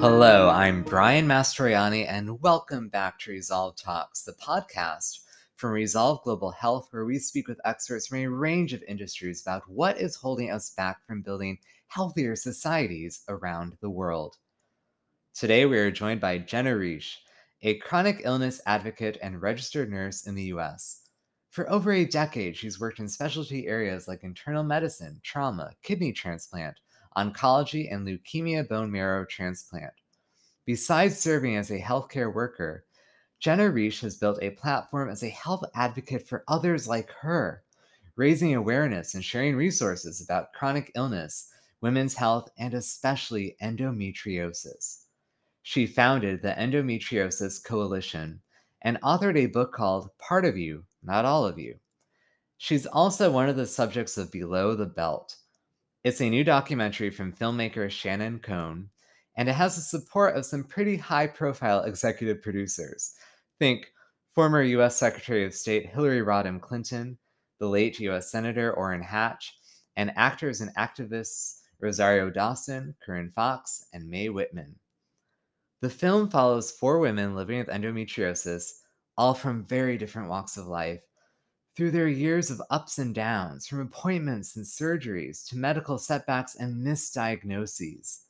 Hello, I'm Brian Mastroianni, and welcome back to Resolve Talks, the podcast from Resolve Global Health, where we speak with experts from a range of industries about what is holding us back from building healthier societies around the world. Today, we are joined by Jenneh Rishe, a chronic illness advocate and registered nurse in the US. For over a decade, she's worked in specialty areas like internal medicine, trauma, kidney transplant, oncology, and leukemia bone marrow transplant. Besides serving as a healthcare worker, Jenneh Rishe has built a platform as a health advocate for others like her, raising awareness and sharing resources about chronic illness, women's health, and especially endometriosis. She founded the Endometriosis Coalition and authored a book called Part of You, Not All of You. She's also one of the subjects of Below the Belt. It's a new documentary from filmmaker Shannon Cohn, and it has the support of some pretty high profile executive producers. Think former US Secretary of State Hillary Rodham Clinton, the late US Senator Orrin Hatch, and actors and activists Rosario Dawson, Corinne Foxx, and Mae Whitman. The film follows four women living with endometriosis, all from very different walks of life, through their years of ups and downs, from appointments and surgeries to medical setbacks and misdiagnoses.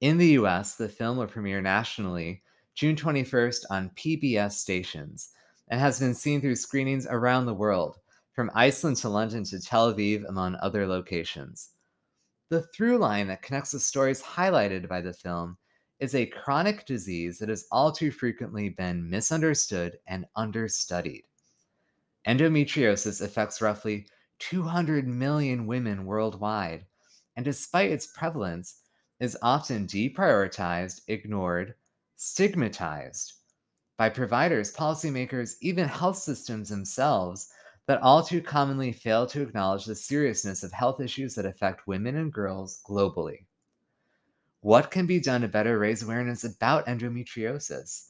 In the US, the film will premiere nationally June 21st on PBS stations and has been seen through screenings around the world, from Iceland to London to Tel Aviv, among other locations. The through line that connects the stories highlighted by the film is a chronic disease that has all too frequently been misunderstood and understudied. Endometriosis affects roughly 200 million women worldwide, and despite its prevalence, is often deprioritized, ignored, stigmatized by providers, policymakers, even health systems themselves that all too commonly fail to acknowledge the seriousness of health issues that affect women and girls globally. What can be done to better raise awareness about endometriosis?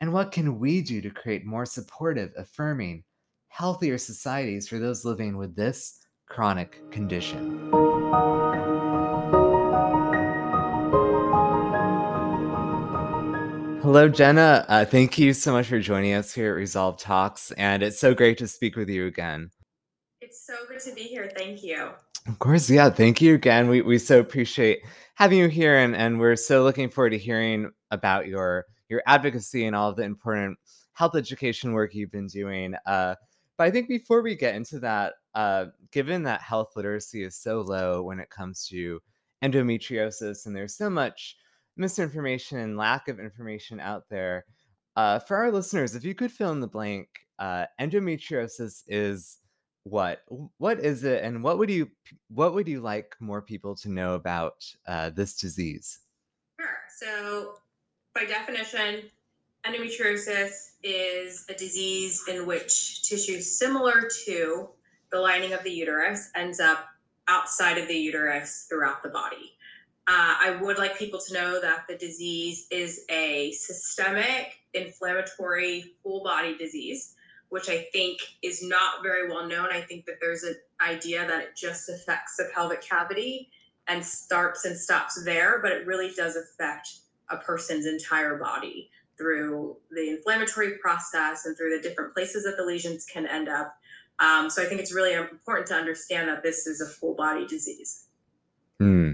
And what can we do to create more supportive, affirming, healthier societies for those living with this chronic condition? Hello, Jenneh. Uh, thank you so much for joining us here at Resolve Talks. And it's so great to speak with you again. It's so good to be here. Thank you. Of course, yeah. Thank you again. We, we so appreciate having you here, and, and we're so looking forward to hearing about your your advocacy and all of the important health education work you've been doing. Uh, but I think before we get into that, uh, given that health literacy is so low when it comes to endometriosis, and there's so much misinformation and lack of information out there, uh, for our listeners, if you could fill in the blank, uh, endometriosis is what? What is it and what would you what would you like more people to know about uh, this disease? Sure so by definition endometriosis is a disease in which tissue similar to the lining of the uterus ends up outside of the uterus throughout the body uh, i would like people to know that the disease is a systemic inflammatory full body disease which I think is not very well known. I think that there's an idea that it just affects the pelvic cavity and starts and stops there, but it really does affect a person's entire body through the inflammatory process and through the different places that the lesions can end up. Um, so I think it's really important to understand that this is a full body disease. Hmm.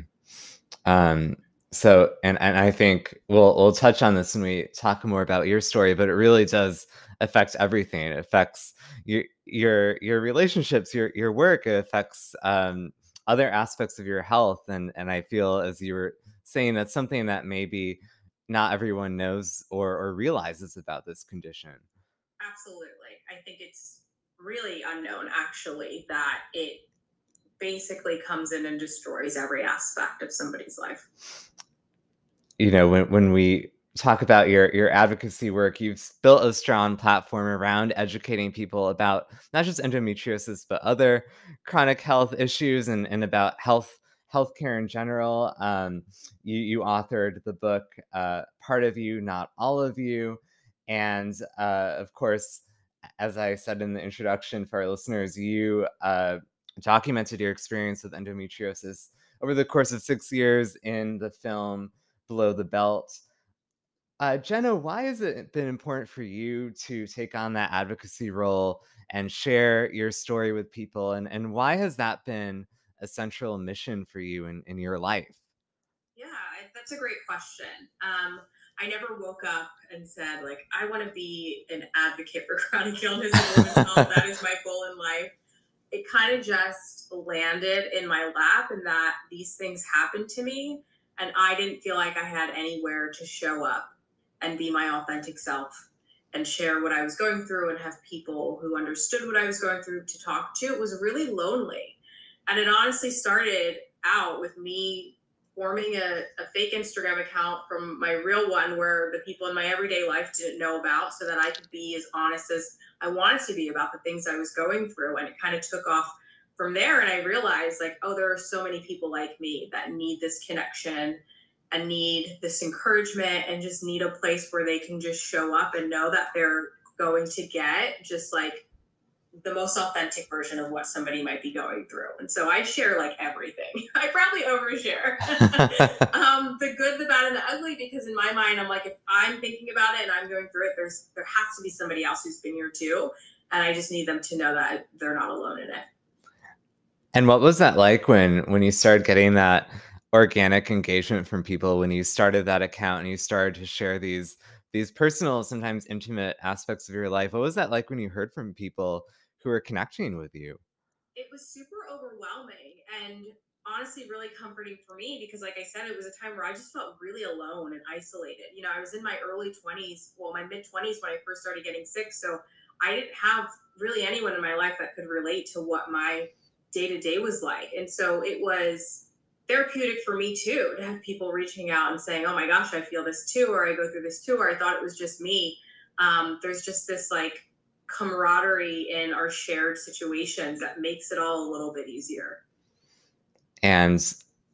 Um, so, and and I think we'll we'll touch on this when we talk more about your story, but it really does affect everything. It affects your your your relationships, your your work. It affects um, other aspects of your health. And and I feel as you were saying, that's something that maybe not everyone knows or or realizes about this condition. Absolutely, I think it's really unknown actually that it basically comes in and destroys every aspect of somebody's life. You know, when when we talk about your your advocacy work you've built a strong platform around educating people about not just endometriosis but other chronic health issues and, and about health healthcare in general um, you, you authored the book uh, part of you not all of you and uh, of course as i said in the introduction for our listeners you uh, documented your experience with endometriosis over the course of six years in the film below the belt. Uh, Jenneh, why has it been important for you to take on that advocacy role and share your story with people? And, and why has that been a central mission for you in, in your life? Yeah, that's a great question. Um, I never woke up and said, like, I want to be an advocate for chronic illness. That is my goal in life. It kind of just landed in my lap, and that these things happened to me, and I didn't feel like I had anywhere to show up and be my authentic self and share what I was going through and have people who understood what I was going through to talk to. It was really lonely. And it honestly started out with me forming a, a, fake Instagram account from my real one where the people in my everyday life didn't know about so that I could be as honest as I wanted to be about the things I was going through. And it kind of took off from there. And I realized, like, oh, there are so many people like me that need this connection and need this encouragement and just need a place where they can just show up and know that they're going to get just like the most authentic version of what somebody might be going through. And so I share like everything. I probably overshare um, the good, the bad, and the ugly because in my mind, I'm like, if I'm thinking about it and I'm going through it, there's there has to be somebody else who's been here too, and I just need them to know that they're not alone in it. And what was that like when when you started getting that? organic engagement from people when you started that account and you started to share these these personal sometimes intimate aspects of your life what was that like when you heard from people who are connecting with you it was super overwhelming and honestly really comforting for me because like i said it was a time where i just felt really alone and isolated you know i was in my early 20s well my mid 20s when i first started getting sick so i didn't have really anyone in my life that could relate to what my day to day was like and so it was therapeutic for me too to have people reaching out and saying, "Oh my gosh, I feel this too," or "I go through this too," or "I thought it was just me." Um, there's just this like camaraderie in our shared situations that makes it all a little bit easier. And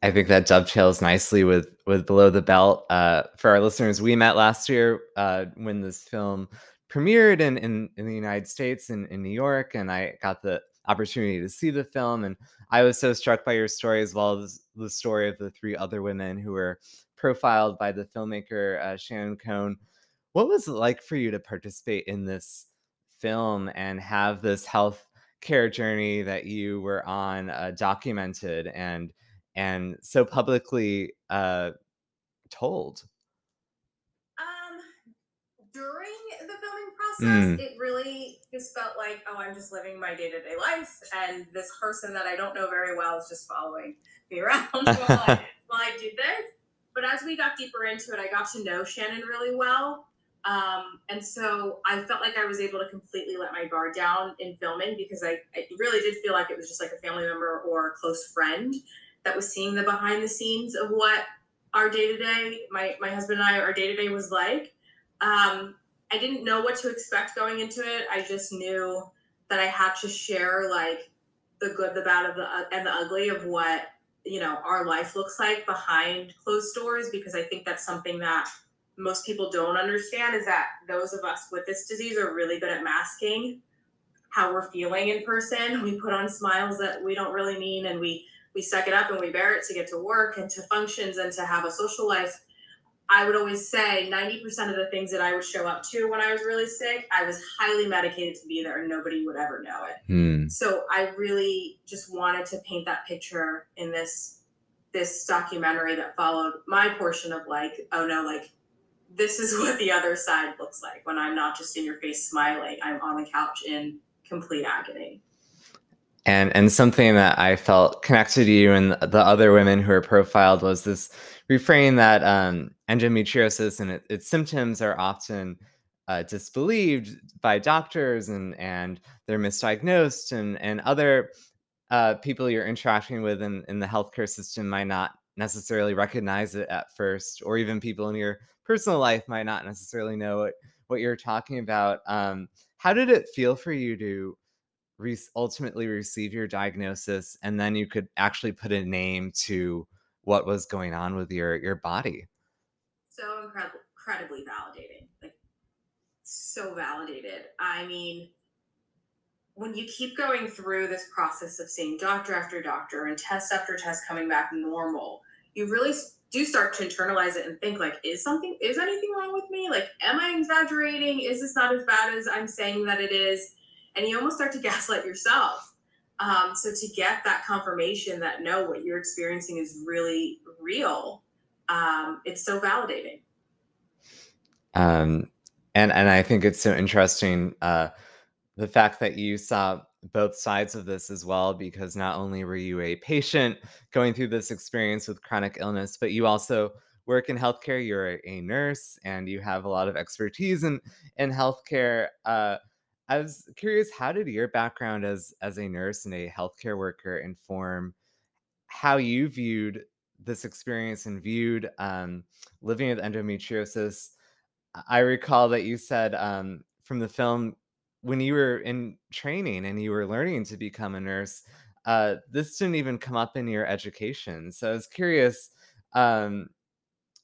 I think that dovetails nicely with with Below the Belt. Uh, for our listeners, we met last year uh, when this film premiered in, in, in the United States in, in New York, and I got the opportunity to see the film. And I was so struck by your story as well as the story of the three other women who were profiled by the filmmaker uh, Shannon Cohn. What was it like for you to participate in this film and have this health care journey that you were on uh, documented and and so publicly uh, told? Um, during the filming process, mm. it really just felt like, oh, I'm just living my day to day life, and this person that I don't know very well is just following me around while, I, while I do this. But as we got deeper into it, I got to know Shannon really well. Um, and so I felt like I was able to completely let my guard down in filming because I, I really did feel like it was just like a family member or a close friend that was seeing the behind the scenes of what our day to day, my my husband and I, our day to day was like. Um, I didn't know what to expect going into it. I just knew that I had to share like the good, the bad, of the and the ugly of what you know our life looks like behind closed doors because I think that's something that most people don't understand is that those of us with this disease are really good at masking how we're feeling in person. We put on smiles that we don't really mean and we we suck it up and we bear it to get to work and to functions and to have a social life I would always say 90% of the things that I would show up to when I was really sick, I was highly medicated to be there and nobody would ever know it. Hmm. So I really just wanted to paint that picture in this this documentary that followed my portion of like, oh no, like this is what the other side looks like when I'm not just in your face smiling. I'm on the couch in complete agony. And and something that I felt connected to you and the other women who are profiled was this refrain that um, endometriosis and it, its symptoms are often uh, disbelieved by doctors and and they're misdiagnosed and and other uh, people you're interacting with in, in the healthcare system might not necessarily recognize it at first or even people in your personal life might not necessarily know what, what you're talking about um, how did it feel for you to re- ultimately receive your diagnosis and then you could actually put a name to what was going on with your your body? So incredible, incredibly validating like so validated. I mean when you keep going through this process of seeing doctor after doctor and test after test coming back normal you really do start to internalize it and think like is something is anything wrong with me? Like am i exaggerating? Is this not as bad as i'm saying that it is? And you almost start to gaslight yourself. Um, so to get that confirmation that no what you're experiencing is really real um, it's so validating. Um, and and i think it's so interesting uh, the fact that you saw both sides of this as well because not only were you a patient going through this experience with chronic illness but you also work in healthcare you're a nurse and you have a lot of expertise in in healthcare. Uh, i was curious how did your background as as a nurse and a healthcare worker inform how you viewed this experience and viewed um, living with endometriosis? I recall that you said um, from the film when you were in training and you were learning to become a nurse, uh, this didn't even come up in your education. So I was curious um,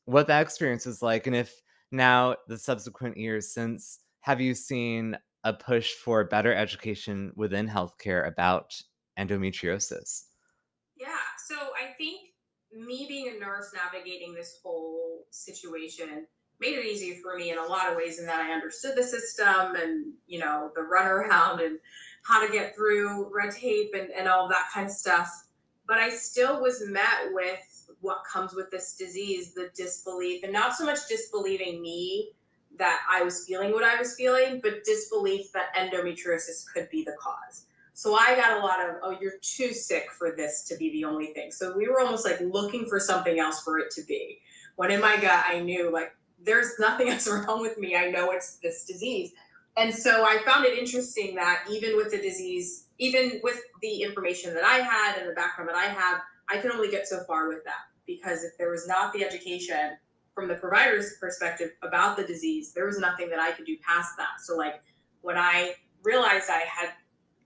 what that experience was like, and if now the subsequent years since, have you seen a push for better education within healthcare about endometriosis? Yeah, so I think me being a nurse navigating this whole situation made it easier for me in a lot of ways in that I understood the system and, you know, the runaround and how to get through red tape and, and all that kind of stuff. But I still was met with what comes with this disease, the disbelief, and not so much disbelieving me that I was feeling what I was feeling, but disbelief that endometriosis could be the cause. So I got a lot of, oh, you're too sick for this to be the only thing. So we were almost like looking for something else for it to be. When in my gut, I knew like there's nothing else wrong with me. I know it's this disease. And so I found it interesting that even with the disease, even with the information that I had and the background that I have, I could only get so far with that because if there was not the education from the provider's perspective about the disease, there was nothing that I could do past that. So, like, when I realized I had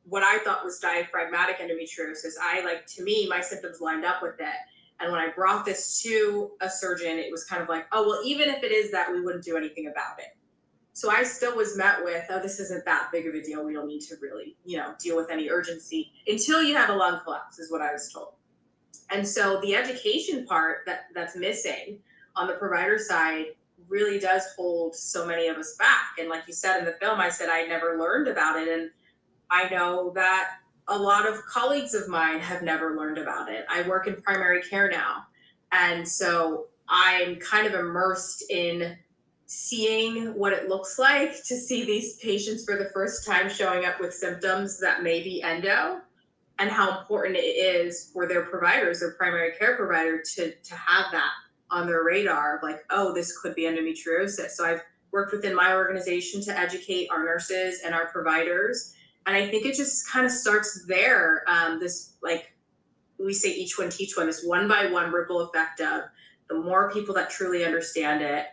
what I thought was diaphragmatic endometriosis, I like to me, my symptoms lined up with it. And when I brought this to a surgeon, it was kind of like, oh, well, even if it is that, we wouldn't do anything about it. So I still was met with, oh, this isn't that big of a deal. We don't need to really, you know, deal with any urgency until you have a lung collapse, is what I was told. And so the education part that that's missing on the provider side really does hold so many of us back. And like you said in the film, I said I never learned about it. And I know that a lot of colleagues of mine have never learned about it. I work in primary care now. And so I'm kind of immersed in seeing what it looks like to see these patients for the first time showing up with symptoms that may be endo and how important it is for their providers, their primary care provider, to, to have that on their radar of like, oh, this could be endometriosis. So I've worked within my organization to educate our nurses and our providers and I think it just kind of starts there. Um, this like we say each one teach one. This one by one ripple effect of the more people that truly understand it,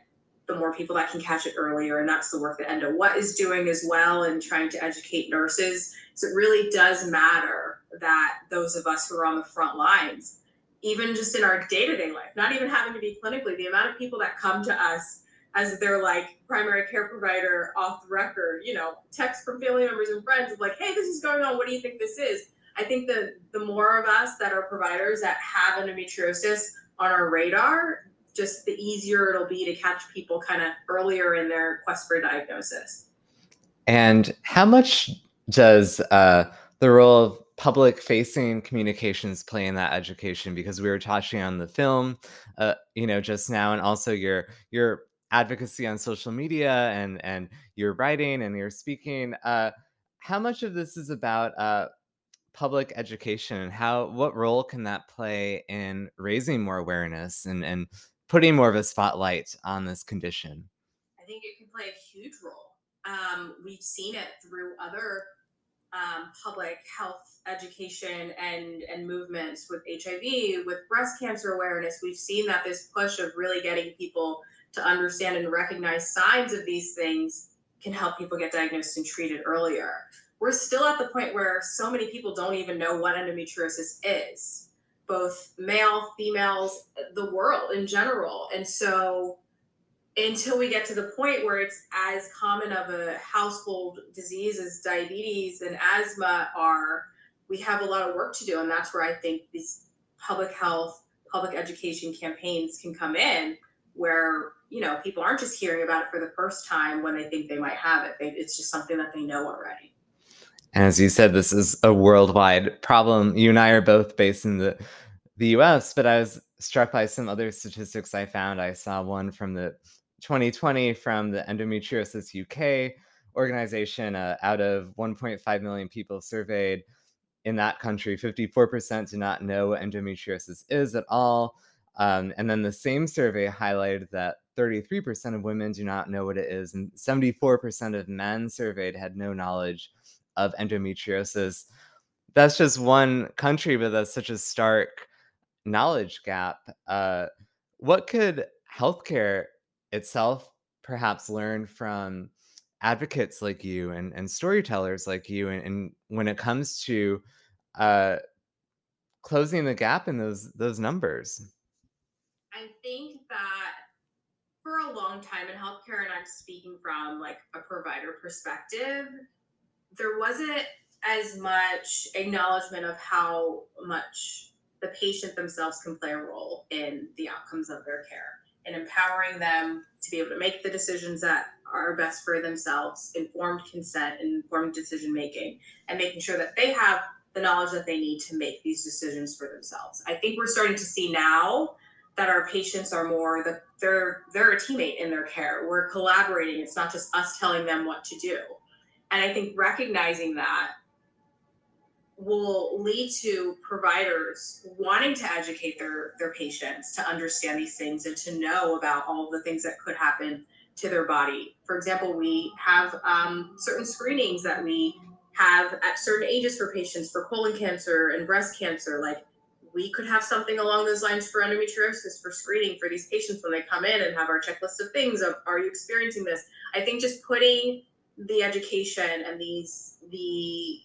the more people that can catch it earlier, and that's the work that EndoWhat is doing as well and trying to educate nurses. So it really does matter that those of us who are on the front lines, even just in our day to day life, not even having to be clinically, the amount of people that come to us as their like primary care provider off the record, you know, text from family members and friends of like, hey, this is going on. What do you think this is? I think that the more of us that are providers that have endometriosis on our radar, just the easier it'll be to catch people kind of earlier in their quest for diagnosis. And how much does uh, the role of public facing communications play in that education because we were touching on the film uh, you know just now and also your your advocacy on social media and and your writing and your speaking uh, how much of this is about uh, public education and how what role can that play in raising more awareness and and putting more of a spotlight on this condition? I think it can play a huge role. Um, we've seen it through other um, public health education and and movements with hiv with breast cancer awareness. We've seen that this push of really getting people to understand and recognize signs of these things can help people get diagnosed and treated earlier. We're still at the point where so many people don't even know what endometriosis is, both male, females, the world in general. And so until we get to the point where it's as common of a household disease as diabetes and asthma are, we have a lot of work to do. And that's where I think these public health public education campaigns can come in where you know people aren't just hearing about it for the first time when they think they might have it. They, it's just something that they know already. As you said this is a worldwide problem. You and i are both based in the the us but i was struck by some other statistics i found. I saw one from the 2020 from the endometriosis uk organization uh, out of 1.5 million people surveyed in that country 54% do not know what endometriosis is at all um, and then the same survey highlighted that 33% of women do not know what it is, and 74% of men surveyed had no knowledge of endometriosis. That's just one country, but that's such a stark knowledge gap. Uh, what could healthcare itself perhaps learn from advocates like you and, and storytellers like you and, and when it comes to uh, closing the gap in those those numbers I think that for a long time in healthcare, and I'm speaking from like a provider perspective, there wasn't as much acknowledgement of how much the patient themselves can play a role in the outcomes of their care and empowering them to be able to make the decisions that are best for themselves, informed consent, and informed decision making, and making sure that they have the knowledge that they need to make these decisions for themselves. I think we're starting to see now that our patients are more the they're they're a teammate in their care. We're collaborating. It's not just us telling them what to do. And I think recognizing that will lead to providers wanting to educate their their patients to understand these things and to know about all the things that could happen to their body. For example, we have um, certain screenings that we have at certain ages for patients for colon cancer and breast cancer. Like we could have something along those lines for endometriosis for screening for these patients when they come in and have our checklist of things of are you experiencing this? I think just putting the education and these the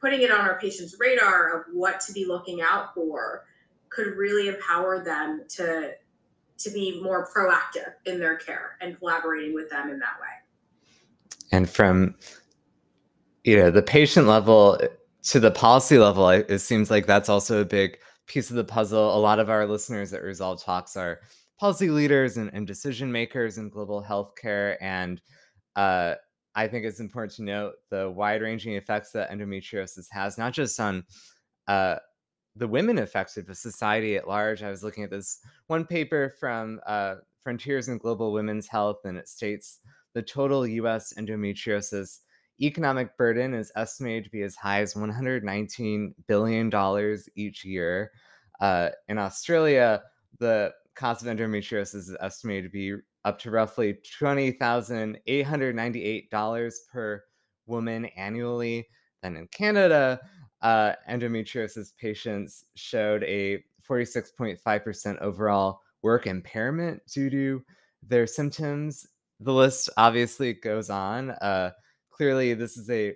putting it on our patients radar of what to be looking out for could really empower them to to be more proactive in their care and collaborating with them in that way. And from you know the patient level to the policy level it seems like that's also a big piece of the puzzle. A lot of our listeners at Resolve Talks are policy leaders and, and decision makers in global healthcare. And uh, I think it's important to note the wide ranging effects that endometriosis has, not just on uh, the women affected, but society at large. I was looking at this one paper from uh, Frontiers in Global Women's Health, and it states the total US endometriosis economic burden is estimated to be as high as $119 billion each year. Uh, in Australia, the cost of endometriosis is estimated to be up to roughly $20,898 per woman annually. Then in Canada, uh, endometriosis patients showed a 46.5% overall work impairment due to their symptoms. The list obviously goes on. Uh, clearly this is a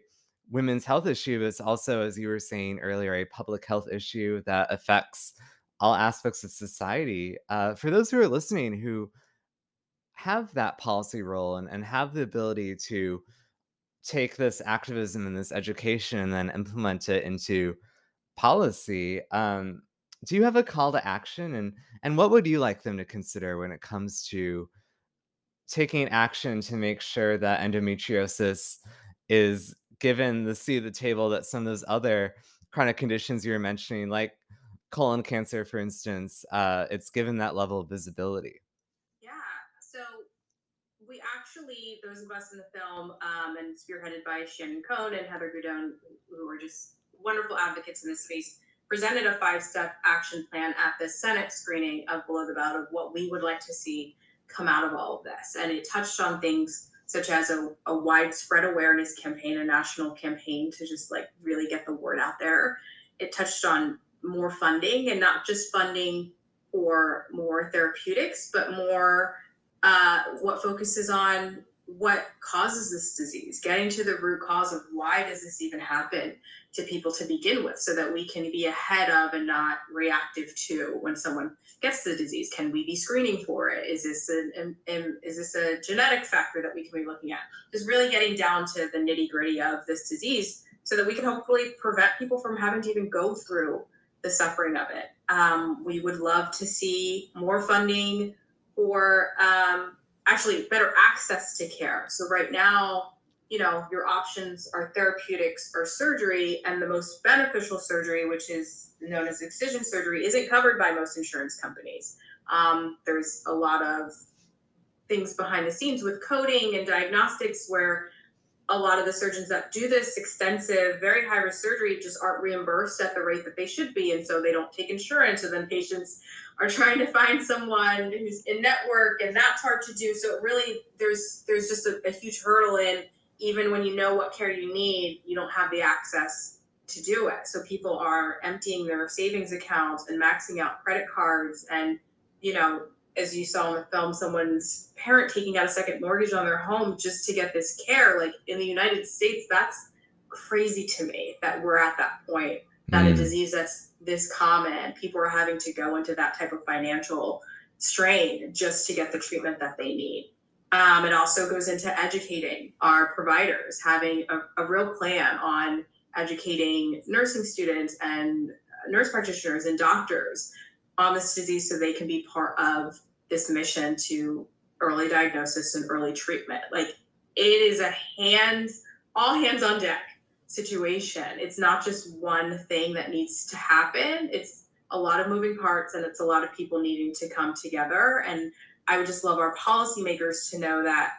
women's health issue, but it's also, as you were saying earlier, a public health issue that affects all aspects of society. Uh, for those who are listening who have that policy role and, and have the ability to take this activism and this education and then implement it into policy, um, do you have a call to action? And, and what would you like them to consider when it comes to taking action to make sure that endometriosis is given the seat of the table that some of those other chronic conditions you were mentioning, like colon cancer, for instance, uh, it's given that level of visibility. Yeah. So we actually, those of us in the film, um, and spearheaded by Shannon Cohn and Heather Guidone, who are just wonderful advocates in this space, presented a five step action plan at the Senate screening of Below the Belt of what we would like to see come out of all of this. And it touched on things such as a, a widespread awareness campaign, a national campaign to just like really get the word out there. It touched on more funding and not just funding for more therapeutics, but more uh, what focuses on what causes this disease, getting to the root cause of why does this even happen to people to begin with, so that we can be ahead of and not reactive to when someone gets the disease. Can we be screening for it? Is this an, is this a genetic factor that we can be looking at? Just really getting down to the nitty gritty of this disease, so that we can hopefully prevent people from having to even go through the suffering of it. Um, we would love to see more funding for um, actually better access to care. So right now, you know, your options are therapeutics or surgery, and the most beneficial surgery, which is known as excision surgery, isn't covered by most insurance companies. Um, there's a lot of things behind the scenes with coding and diagnostics where a lot of the surgeons that do this extensive, very high risk surgery just aren't reimbursed at the rate that they should be. And so they don't take insurance. And then patients are trying to find someone who's in network and that's hard to do. So it really, there's, there's just a, a huge hurdle in even when you know what care you need, you don't have the access to do it. So people are emptying their savings accounts and maxing out credit cards and, you know, as you saw in the film, someone's parent taking out a second mortgage on their home just to get this care. Like in the United States, that's crazy to me that we're at that point. That mm. a disease that's this common, people are having to go into that type of financial strain just to get the treatment that they need. Um, it also goes into educating our providers, having a, a real plan on educating nursing students and nurse practitioners and doctors on this disease so they can be part of this mission to early diagnosis and early treatment. Like it is a hands, all hands on deck situation. It's not just one thing that needs to happen. It's a lot of moving parts and it's a lot of people needing to come together. And I would just love our policymakers to know that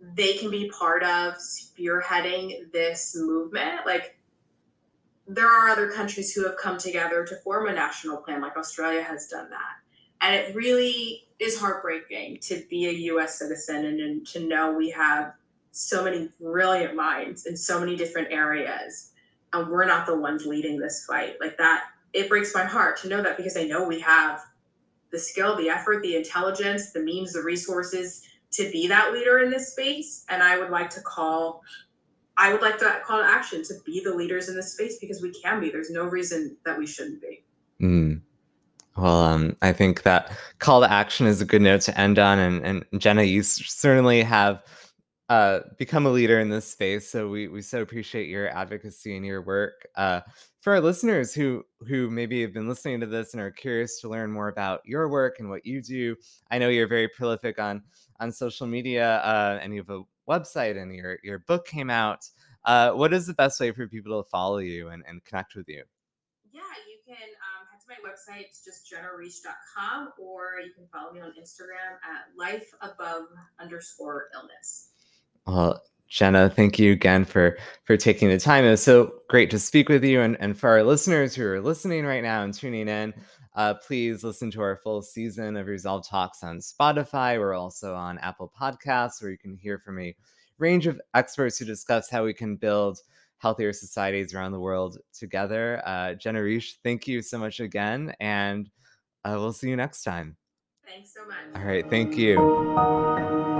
they can be part of spearheading this movement. Like there are other countries who have come together to form a national plan, like Australia has done that. And it really is heartbreaking to be a US citizen and, and to know we have so many brilliant minds in so many different areas. And we're not the ones leading this fight. Like that, it breaks my heart to know that because I know we have the skill, the effort, the intelligence, the means, the resources to be that leader in this space. And I would like to call I would like to call to action to be the leaders in this space because we can be. There's no reason that we shouldn't be. Mm. Well, um, I think that call to action is a good note to end on. And, and Jenneh, you certainly have uh, become a leader in this space. So we, we so appreciate your advocacy and your work. Uh, for our listeners who who maybe have been listening to this and are curious to learn more about your work and what you do, I know you're very prolific on on social media uh, and you have a website and your your book came out. Uh, what is the best way for people to follow you and, and connect with you? Yeah, you can um, head to my website. It's just jennehrishe.com or you can follow me on Instagram at life above underscore illness. Well, Jenneh, thank you again for for taking the time. It was so great to speak with you. And, and for our listeners who are listening right now and tuning in, uh, please listen to our full season of Resolve Talks on Spotify. We're also on Apple Podcasts, where you can hear from a range of experts who discuss how we can build healthier societies around the world together. Uh, Jenneh Rishe, thank you so much again, and uh, we'll see you next time. Thanks so much. All right, thank you.